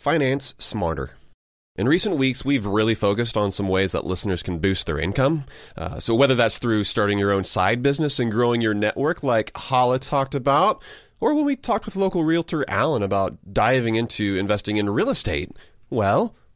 finance smarter. In recent weeks, we've really focused on some ways that listeners can boost their income. Uh, so whether that's through starting your own side business and growing your network like Hala talked about, or when we talked with local realtor Alan about diving into investing in real estate, well,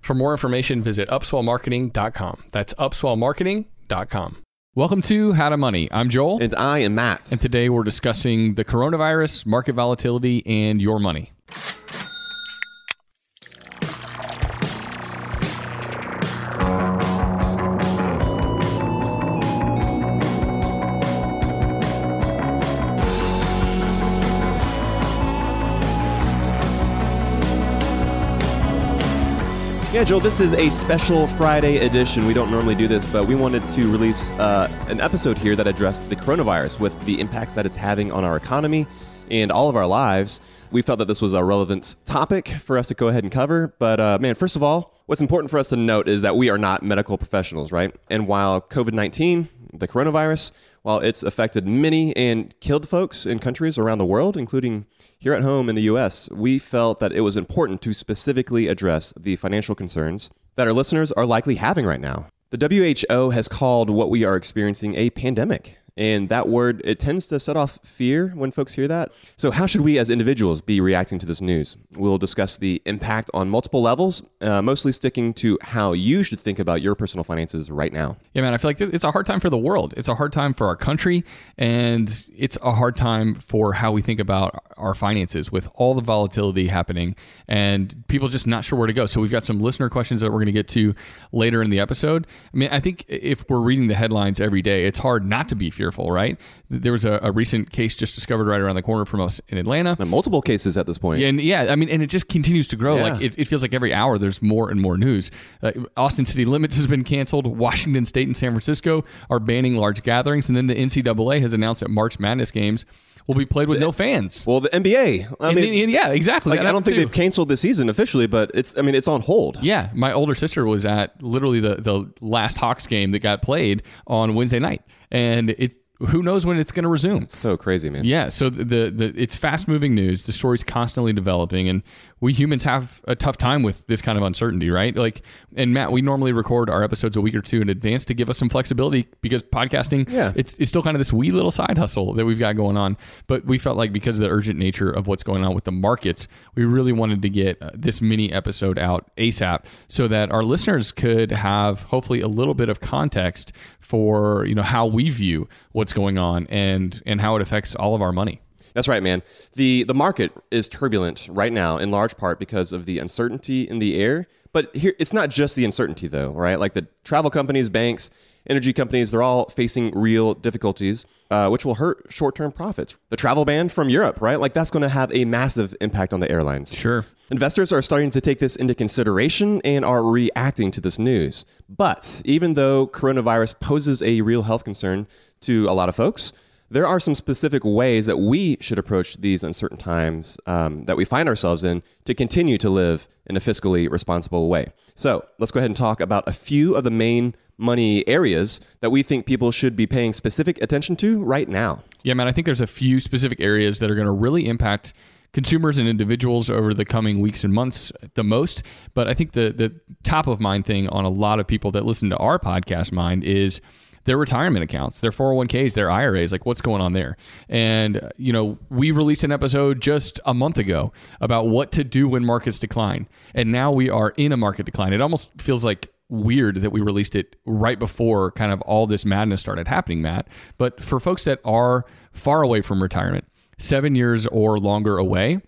For more information, visit upswellmarketing.com. That's upswellmarketing.com. Welcome to How to Money. I'm Joel. And I am Matt. And today we're discussing the coronavirus, market volatility, and your money. Joel, this is a special Friday edition. We don't normally do this, but we wanted to release uh, an episode here that addressed the coronavirus with the impacts that it's having on our economy and all of our lives. We felt that this was a relevant topic for us to go ahead and cover. But uh, man, first of all, what's important for us to note is that we are not medical professionals, right? And while COVID 19, the coronavirus, while it's affected many and killed folks in countries around the world, including here at home in the US, we felt that it was important to specifically address the financial concerns that our listeners are likely having right now. The WHO has called what we are experiencing a pandemic. And that word, it tends to set off fear when folks hear that. So, how should we as individuals be reacting to this news? We'll discuss the impact on multiple levels, uh, mostly sticking to how you should think about your personal finances right now. Yeah, man, I feel like it's a hard time for the world. It's a hard time for our country, and it's a hard time for how we think about our finances with all the volatility happening and people just not sure where to go. So, we've got some listener questions that we're going to get to later in the episode. I mean, I think if we're reading the headlines every day, it's hard not to be fearful, right? There was a, a, recent case just discovered right around the corner from us in Atlanta. And multiple cases at this point. And yeah, I mean, and it just continues to grow. Yeah. Like it, it, feels like every hour there's more and more news. Uh, Austin City Limits has been canceled. Washington State and San Francisco are banning large gatherings, and then the NCAA has announced that March Madness games will be played with the, no fans. Well, the NBA. I mean, and yeah, exactly. Like, I don't think too. they've canceled the season officially, but it's. I mean, it's on hold. Yeah, my older sister was at literally the the last Hawks game that got played on Wednesday night, and it who knows when it's going to resume? It's so crazy, man. Yeah. So the, the, the it's fast moving news. The story's constantly developing, and we humans have a tough time with this kind of uncertainty, right? Like, and Matt, we normally record our episodes a week or two in advance to give us some flexibility because podcasting, yeah, it's, it's still kind of this wee little side hustle that we've got going on. But we felt like because of the urgent nature of what's going on with the markets, we really wanted to get uh, this mini episode out ASAP so that our listeners could have hopefully a little bit of context for you know how we view what's going on and and how it affects all of our money. That's right, man. The the market is turbulent right now in large part because of the uncertainty in the air. But here it's not just the uncertainty though, right? Like the travel companies, banks, energy companies, they're all facing real difficulties, uh, which will hurt short term profits. The travel ban from Europe, right? Like that's going to have a massive impact on the airlines. Sure. Investors are starting to take this into consideration and are reacting to this news. But even though coronavirus poses a real health concern to a lot of folks, there are some specific ways that we should approach these uncertain times um, that we find ourselves in to continue to live in a fiscally responsible way. So let's go ahead and talk about a few of the main money areas that we think people should be paying specific attention to right now. Yeah, man, I think there's a few specific areas that are going to really impact consumers and individuals over the coming weeks and months the most. But I think the the top of mind thing on a lot of people that listen to our podcast mind is their retirement accounts, their 401ks, their IRAs, like what's going on there. And, uh, you know, we released an episode just a month ago about what to do when markets decline. And now we are in a market decline. It almost feels like weird that we released it right before kind of all this madness started happening, Matt. But for folks that are far away from retirement, seven years or longer away,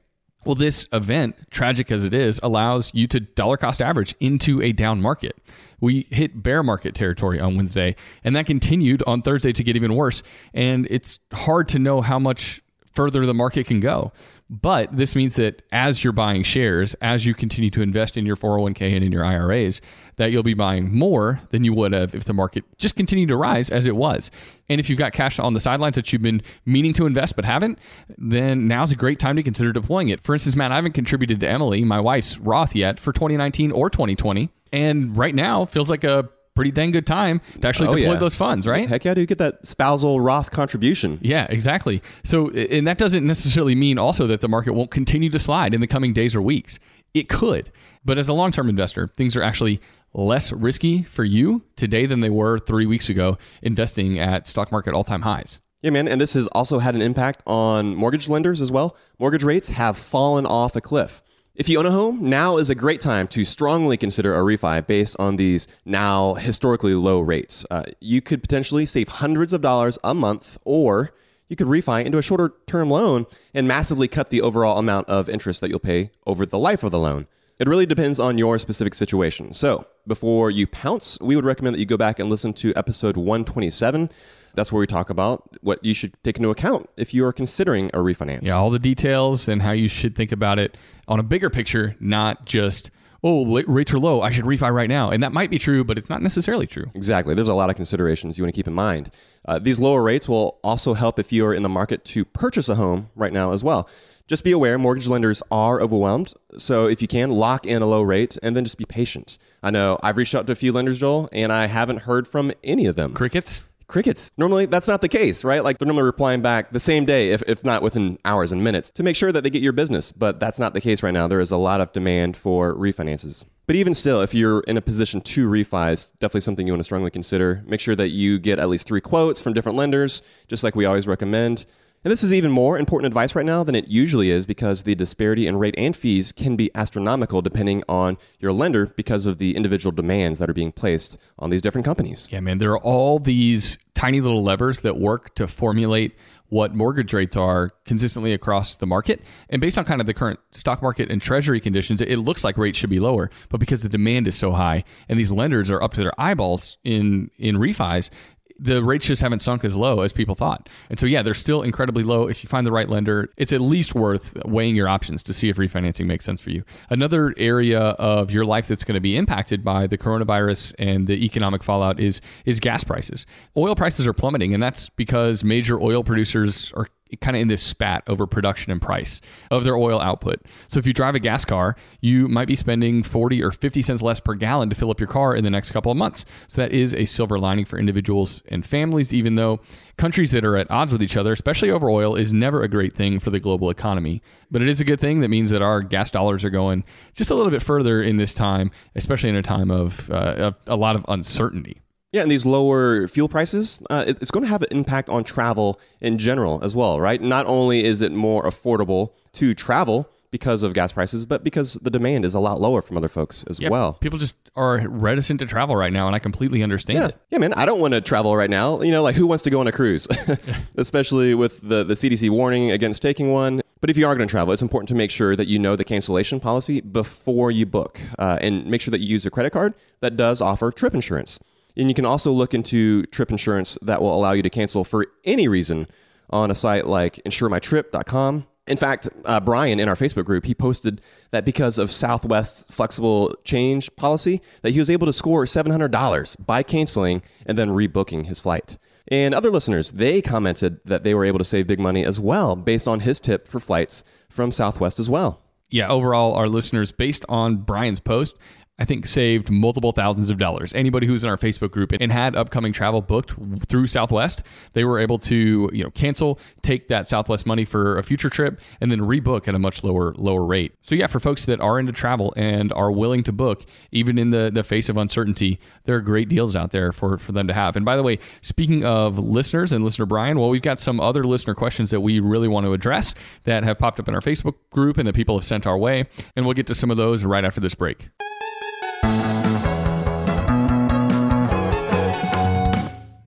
well, this event, tragic as it is, allows you to dollar cost average into a down market. We hit bear market territory on Wednesday, and that continued on Thursday to get even worse. And it's hard to know how much further the market can go. But this means that as you're buying shares, as you continue to invest in your 401k and in your IRAs, that you'll be buying more than you would have if the market just continued to rise as it was. And if you've got cash on the sidelines that you've been meaning to invest but haven't, then now's a great time to consider deploying it. For instance, Matt, I haven't contributed to Emily, my wife's Roth yet for 2019 or 2020. And right now feels like a pretty dang good time to actually Oh, deploy yeah. those funds, right? Heck yeah, dude, get that spousal Roth contribution. Yeah, exactly. So, and that doesn't necessarily mean also that the market won't continue to slide in the coming days or weeks. It could. But as a long term investor, things are actually less risky for you today than they were three weeks ago investing at stock market all time highs. Yeah, man, and this has also had an impact on mortgage lenders as well. Mortgage rates have fallen off a cliff. If you own a home, now is a great time to strongly consider a refi based on these now historically low rates. Uh, you could potentially save hundreds of dollars a month, or you could refi into a shorter term loan and massively cut the overall amount of interest that you'll pay over the life of the loan. It really depends on your specific situation. So, before you pounce, we would recommend that you go back and listen to episode 127. That's where we talk about what you should take into account if you are considering a refinance. Yeah, all the details and how you should think about it on a bigger picture, not just, oh, rates are low. I should refi right now. And that might be true, but it's not necessarily true. Exactly. There's a lot of considerations you want to keep in mind. Uh, these lower rates will also help if you are in the market to purchase a home right now as well. Just be aware mortgage lenders are overwhelmed. So if you can, lock in a low rate and then just be patient. I know I've reached out to a few lenders, Joel, and I haven't heard from any of them. Crickets? Crickets. Normally, that's not the case, right? Like they're normally replying back the same day, if, if not within hours and minutes, to make sure that they get your business. But that's not the case right now. There is a lot of demand for refinances. But even still, if you're in a position to refi, it's definitely something you want to strongly consider. Make sure that you get at least three quotes from different lenders, just like we always recommend. And this is even more important advice right now than it usually is because the disparity in rate and fees can be astronomical depending on your lender because of the individual demands that are being placed on these different companies. Yeah, man, there are all these tiny little levers that work to formulate what mortgage rates are consistently across the market. And based on kind of the current stock market and treasury conditions, it looks like rates should be lower. But because the demand is so high and these lenders are up to their eyeballs in in refis, the rates just haven't sunk as low as people thought. And so, yeah, they're still incredibly low. If you find the right lender, it's at least worth weighing your options to see if refinancing makes sense for you. Another area of your life that's going to be impacted by the coronavirus and the economic fallout is is gas prices. Oil prices are plummeting, and that's because major oil producers are kind of in this spat over production and price of their oil output. So if you drive a gas car, you might be spending 40 or 50 cents less per gallon to fill up your car in the next couple of months. So that is a silver lining for individuals and families, even though countries that are at odds with each other, especially over oil, is never a great thing for the global economy. But it is a good thing that means that our gas dollars are going just a little bit further in this time, especially in a time of, uh, of a lot of uncertainty. Yeah, and these lower fuel prices, uh, it- it's going to have an impact on travel in general as well, right? Not only is it more affordable to travel because of gas prices, but because the demand is a lot lower from other folks as Yeah, well. People just are reticent to travel right now, and I completely understand Yeah. it. yeah, man. I don't want to travel right now. You know, like who wants to go on a cruise? Especially with the, the CDC warning against taking one. But if you are going to travel, it's important to make sure that you know the cancellation policy before you book uh, and make sure that you use a credit card that does offer trip insurance. And you can also look into trip insurance that will allow you to cancel for any reason on a site like insuremytrip.com. In fact, uh, Brian in our Facebook group, he posted that because of Southwest's flexible change policy, that he was able to score $700 by canceling and then rebooking his flight. And other listeners, they commented that they were able to save big money as well based on his tip for flights from Southwest as well. Yeah, overall, our listeners, based on Brian's post, I think saved multiple thousands of dollars. Anybody who's in our Facebook group and had upcoming travel booked through Southwest, they were able to, you know, cancel, take that Southwest money for a future trip and then rebook at a much lower lower rate. So yeah, for folks that are into travel and are willing to book even in the the face of uncertainty, there are great deals out there for for them to have. And by the way, speaking of listeners and listener Brian, well, we've got some other listener questions that we really want to address that have popped up in our Facebook group and that people have sent our way, and we'll get to some of those right after this break.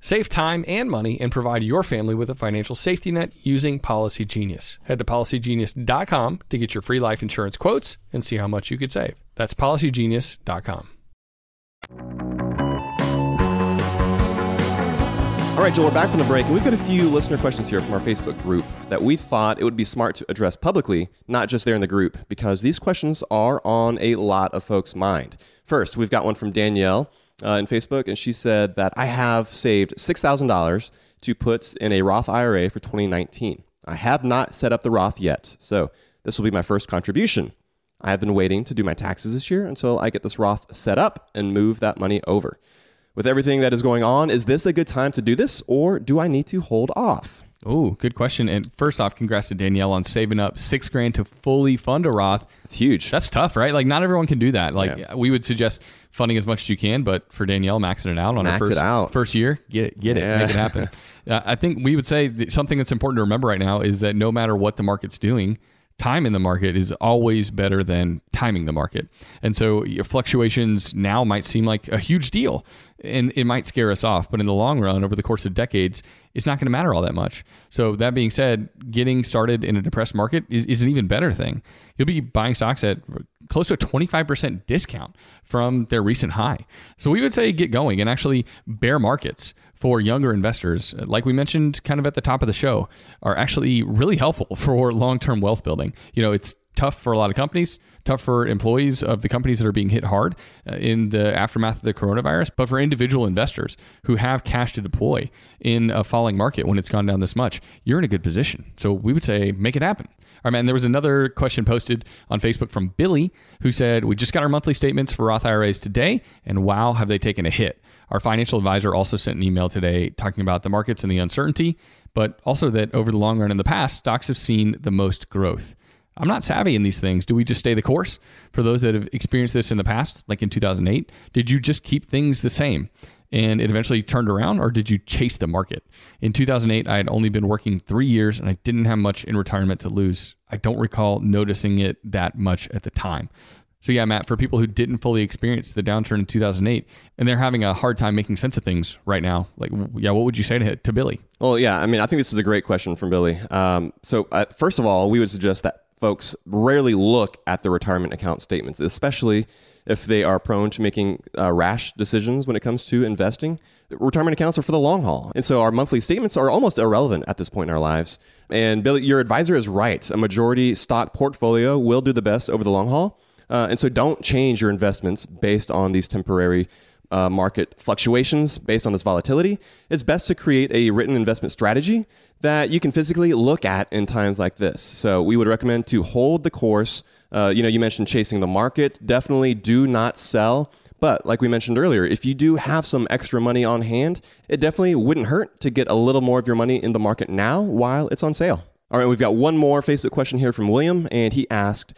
Save time and money and provide your family with a financial safety net using Policy Genius. Head to policygenius.com to get your free life insurance quotes and see how much you could save. That's policygenius.com. All right, Joel, we're back from the break, and we've got a few listener questions here from our Facebook group that we thought it would be smart to address publicly, not just there in the group, because these questions are on a lot of folks' mind. First, we've got one from Danielle uh, in Facebook, and she said that I have saved $6,000 to put in a Roth IRA for 2019. I have not set up the Roth yet, so this will be my first contribution. I have been waiting to do my taxes this year until I get this Roth set up and move that money over with everything that is going on, is this a good time to do this or do I need to hold off? Oh, good question. And first off, congrats to Danielle on saving up six grand to fully fund a Roth. It's huge. That's tough, right? Like not everyone can do that. Like yeah. we would suggest funding as much as you can, but for Danielle, maxing it out on Max her first, out. first year, get it, get yeah. it, make it happen. uh, I think we would say something that's important to remember right now is that no matter what the market's doing, time in the market is always better than timing the market. And so fluctuations now might seem like a huge deal and it might scare us off, but in the long run, over the course of decades, it's not going to matter all that much. So, that being said, getting started in a depressed market is, is an even better thing. You'll be buying stocks at close to a 25% discount from their recent high. So, we would say get going and actually bear markets for younger investors, like we mentioned kind of at the top of the show, are actually really helpful for long term wealth building. You know, it's tough for a lot of companies, tough for employees of the companies that are being hit hard uh, in the aftermath of the coronavirus, but for individual investors who have cash to deploy in a falling market when it's gone down this much, you're in a good position. So we would say make it happen. All right, man. There was another question posted on Facebook from Billy who said, We just got our monthly statements for Roth IRAs today, and wow, have they taken a hit. Our financial advisor also sent an email today talking about the markets and the uncertainty, but also that over the long run in the past, stocks have seen the most growth. I'm not savvy in these things. Do we just stay the course? For those that have experienced this in the past, like in 2008, did you just keep things the same? and it eventually turned around, or did you chase the market? In 2008, I had only been working three years and I didn't have much in retirement to lose. I don't recall noticing it that much at the time. So, yeah, Matt, for people who didn't fully experience the downturn in 2008 and they're having a hard time making sense of things right now, like, yeah, what would you say to, to Billy? Well, yeah, I mean, I think this is a great question from Billy. Um, so, uh, first of all, we would suggest that folks rarely look at the retirement account statements, especially if they are prone to making uh, rash decisions when it comes to investing. Retirement accounts are for the long haul. And so our monthly statements are almost irrelevant at this point in our lives. And Billy, your advisor is right. A majority stock portfolio will do the best over the long haul. Uh, and so don't change your investments based on these temporary uh, market fluctuations based on this volatility, it's best to create a written investment strategy that you can physically look at in times like this. So we would recommend to hold the course. Uh, you know, you mentioned chasing the market. Definitely do not sell. But like we mentioned earlier, if you do have some extra money on hand, it definitely wouldn't hurt to get a little more of your money in the market now while it's on sale. All right, we've got one more Facebook question here from William, and he asked,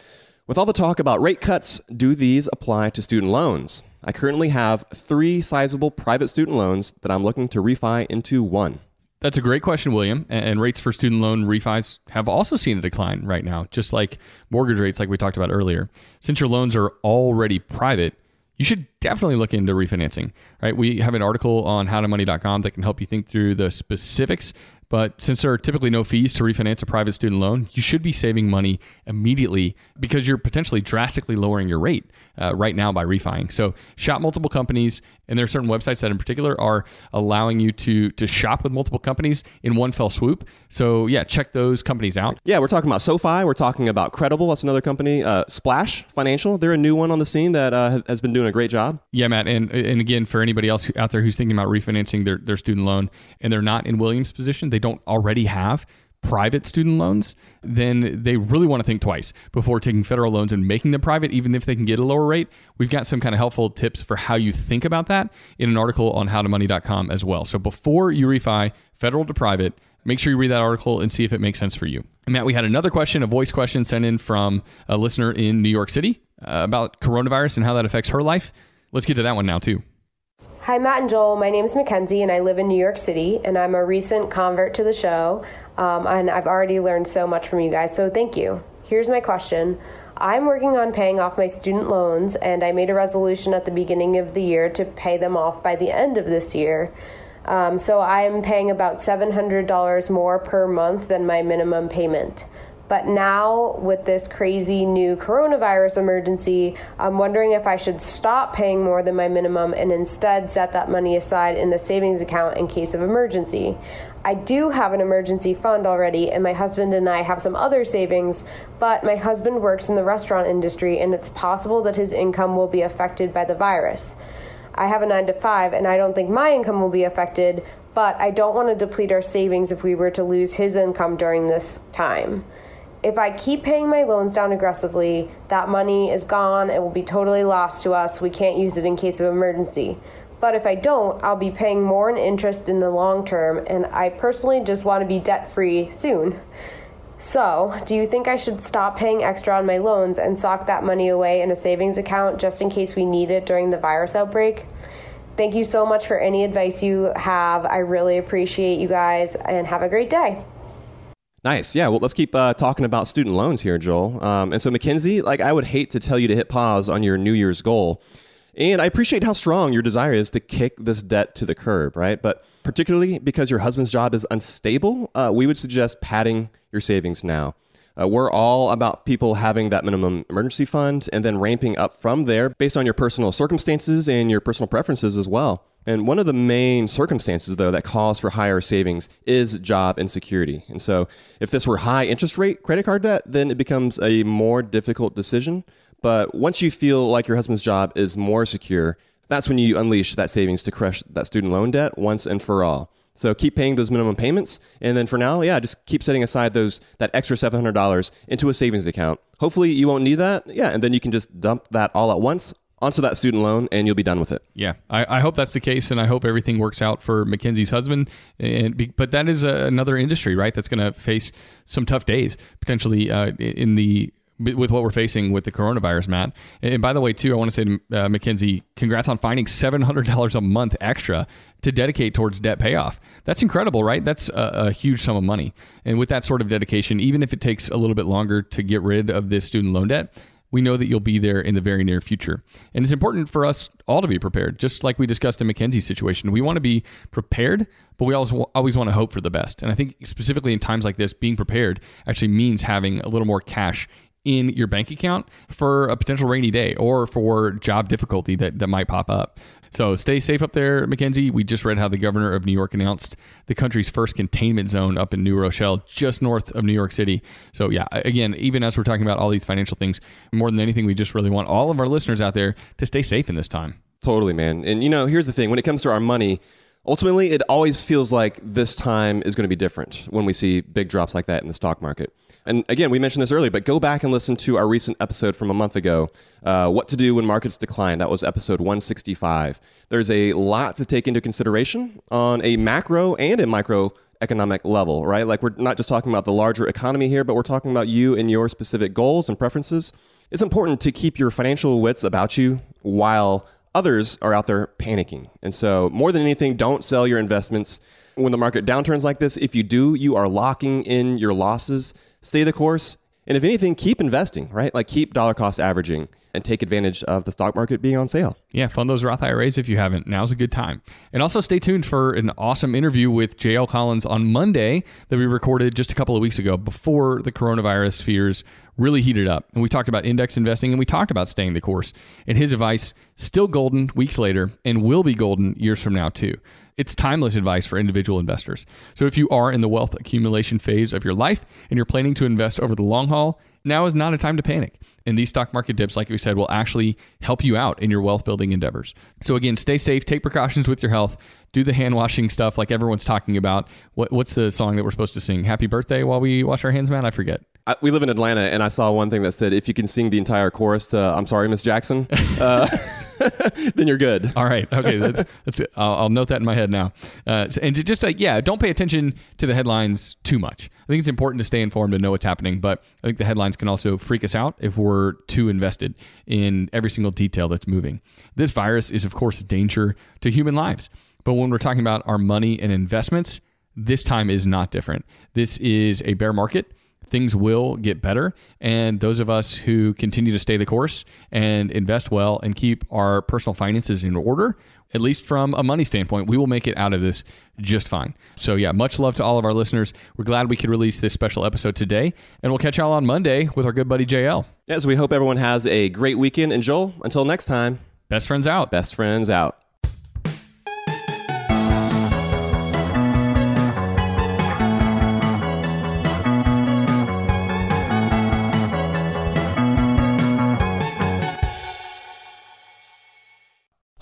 with all the talk about rate cuts, do these apply to student loans? I currently have three sizable private student loans that I'm looking to refi into one. That's a great question, William. And rates for student loan refis have also seen a decline right now, just like mortgage rates, like we talked about earlier. Since your loans are already private, you should definitely look into refinancing, right? We have an article on howtomoney.com that can help you think through the specifics but since there are typically no fees to refinance a private student loan, you should be saving money immediately because you're potentially drastically lowering your rate uh, right now by refining. So shop multiple companies, and there are certain websites that in particular are allowing you to to shop with multiple companies in one fell swoop. So yeah, check those companies out. Yeah, we're talking about SoFi. We're talking about Credible. That's another company. Uh, Splash Financial. They're a new one on the scene that uh, has been doing a great job. Yeah, Matt. And and again, for anybody else out there who's thinking about refinancing their, their student loan and they're not in Williams' position, they don't already have private student loans, then they really want to think twice before taking federal loans and making them private, even if they can get a lower rate. We've got some kind of helpful tips for how you think about that in an article on howtomoney.com as well. So before you refi federal to private, make sure you read that article and see if it makes sense for you. Matt, we had another question, a voice question sent in from a listener in New York City uh, about coronavirus and how that affects her life. Let's get to that one now, too. Hi, Matt and Joel. My name is Mackenzie, and I live in New York City, and I'm a recent convert to the show. Um, and I've already learned so much from you guys, so thank you. Here's my question I'm working on paying off my student loans, and I made a resolution at the beginning of the year to pay them off by the end of this year. Um, so I'm paying about $700 more per month than my minimum payment. But now, with this crazy new coronavirus emergency, I'm wondering if I should stop paying more than my minimum and instead set that money aside in a savings account in case of emergency. I do have an emergency fund already, and my husband and I have some other savings, but my husband works in the restaurant industry, and it's possible that his income will be affected by the virus. I have a 9 to 5, and I don't think my income will be affected, but I don't want to deplete our savings if we were to lose his income during this time. If I keep paying my loans down aggressively, that money is gone, it will be totally lost to us. We can't use it in case of emergency. But if I don't, I'll be paying more in interest in the long term, and I personally just want to be debt free soon. So, do you think I should stop paying extra on my loans and sock that money away in a savings account just in case we need it during the virus outbreak? Thank you so much for any advice you have. I really appreciate you guys, and have a great day. Nice. Yeah. Well, let's keep uh, talking about student loans here, Joel. Um, and so, Mackenzie, like, I would hate to tell you to hit pause on your New Year's goal. And I appreciate how strong your desire is to kick this debt to the curb, right? But particularly because your husband's job is unstable, uh, we would suggest padding your savings now. Uh, we're all about people having that minimum emergency fund and then ramping up from there based on your personal circumstances and your personal preferences as well. And one of the main circumstances, though, that calls for higher savings is job insecurity. And so, if this were high interest rate credit card debt, then it becomes a more difficult decision. But once you feel like your husband's job is more secure, that's when you unleash that savings to crush that student loan debt once and for all. So keep paying those minimum payments, and then for now, yeah, just keep setting aside those that extra seven hundred dollars into a savings account. Hopefully, you won't need that, yeah, and then you can just dump that all at once onto that student loan, and you'll be done with it. Yeah, I, I hope that's the case, and I hope everything works out for Mackenzie's husband. And be, but that is a, another industry, right? That's going to face some tough days potentially uh, in the with what we're facing with the coronavirus, Matt. And by the way, too, I want to say to uh, Mackenzie, congrats on finding $700 a month extra to dedicate towards debt payoff. That's incredible, right? That's a, a, huge sum of money. And with that sort of dedication, even if it takes a little bit longer to get rid of this student loan debt, we know that you'll be there in the very near future. And it's important for us all to be prepared, just like we discussed in Mackenzie's situation. We want to be prepared, but we always, always want to hope for the best. And I think specifically in times like this, being prepared actually means having a little more cash in your bank account for a potential rainy day or for job difficulty that, that might pop up. So stay safe up there, Mackenzie. We just read how the governor of New York announced the country's first containment zone up in New Rochelle, just north of New York City. So, yeah, again, even as we're talking about all these financial things, more than anything, we just really want all of our listeners out there to stay safe in this time. Totally, man. And, you know, here's the thing when it comes to our money, ultimately, it always feels like this time is going to be different when we see big drops like that in the stock market. And again, we mentioned this earlier, but go back and listen to our recent episode from a month ago, uh, What to Do When Markets Decline. That was episode 165. There's a lot to take into consideration on a macro and a micro economic level, right? Like we're not just talking about the larger economy here, but we're talking about you and your specific goals and preferences. It's important to keep your financial wits about you while others are out there panicking. And so, more than anything, don't sell your investments when the market downturns like this. If you do, you are locking in your losses stay the course. And if anything, keep investing, right? Like keep dollar cost averaging and take advantage of the stock market being on sale. Yeah, fund those Roth IRAs if you haven't. Now's a good time. And also stay tuned for an awesome interview with JL Collins on Monday that we recorded just a couple of weeks ago before the coronavirus fears really heated up. And we talked about index investing and we talked about staying the course. And his advice, still golden weeks later and will be golden years from now too. It's timeless advice for individual investors. So if you are in the wealth accumulation phase of your life and you're planning to invest over the long haul, now is not a time to panic. And these stock market dips, like we said, will actually help you out in your wealth building endeavors. So again, stay safe, take precautions with your health, do the hand washing stuff like everyone's talking about. What, what's the song that we're supposed to sing? Happy birthday while we wash our hands, man? I forget. I, we live in Atlanta, and I saw one thing that said, "If you can sing the entire chorus to "I'm Sorry, Miss Jackson," uh, then you're good. All right. Okay. That's, that's I'll, I'll, note that in my head now. Uh, and to just like, yeah, don't pay attention to the headlines too much. I think it's important to stay informed and know what's happening, but I think the headlines can also freak us out if we're too invested in every single detail that's moving. This virus is, of course, a danger to human lives. But when we're talking about our money and investments, this time is not different. This is a bear market things will get better. And those of us who continue to stay the course and invest well and keep our personal finances in order, at least from a money standpoint, we will make it out of this just fine. So, yeah, much love to all of our listeners. We're glad we could release this special episode today. And we'll catch y'all on Monday with our good buddy JL. Yes, we hope everyone has a great weekend. And Joel, until next time, best friends out. Best friends out.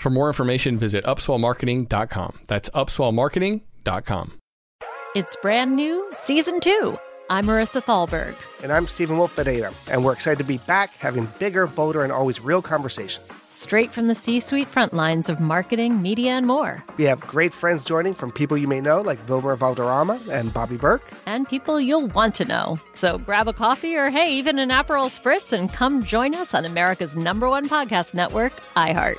For more information, visit upswellmarketing.com. That's upswellmarketing.com. It's brand new, season two. I'm Marissa Thalberg. And I'm Stephen Wolfe Pereira, and we're excited to be back having bigger, bolder, and always real conversations. Straight from the C suite front lines of marketing, media, and more. We have great friends joining from people you may know, like Wilmer Valderrama and Bobby Berk. And people you'll want to know. So grab a coffee or, hey, even an Aperol Spritz and come join us on America's number one podcast network, iHeart.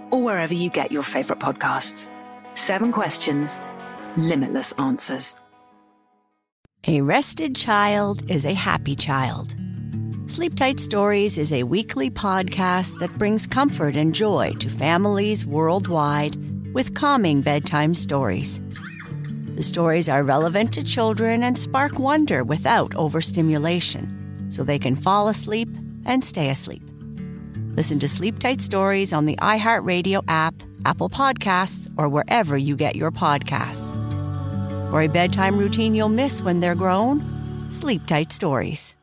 or wherever you get your favorite podcasts. Seven questions, limitless answers. A rested child is a happy child. Sleep Tight Stories is a weekly podcast that brings comfort and joy to families worldwide with calming bedtime stories. The stories are relevant to children and spark wonder without overstimulation, so they can fall asleep and stay asleep. Listen to Sleep Tight Stories on the iHeartRadio app, Apple Podcasts, or wherever you get your podcasts. For a bedtime routine you'll miss when they're grown, Sleep Tight Stories.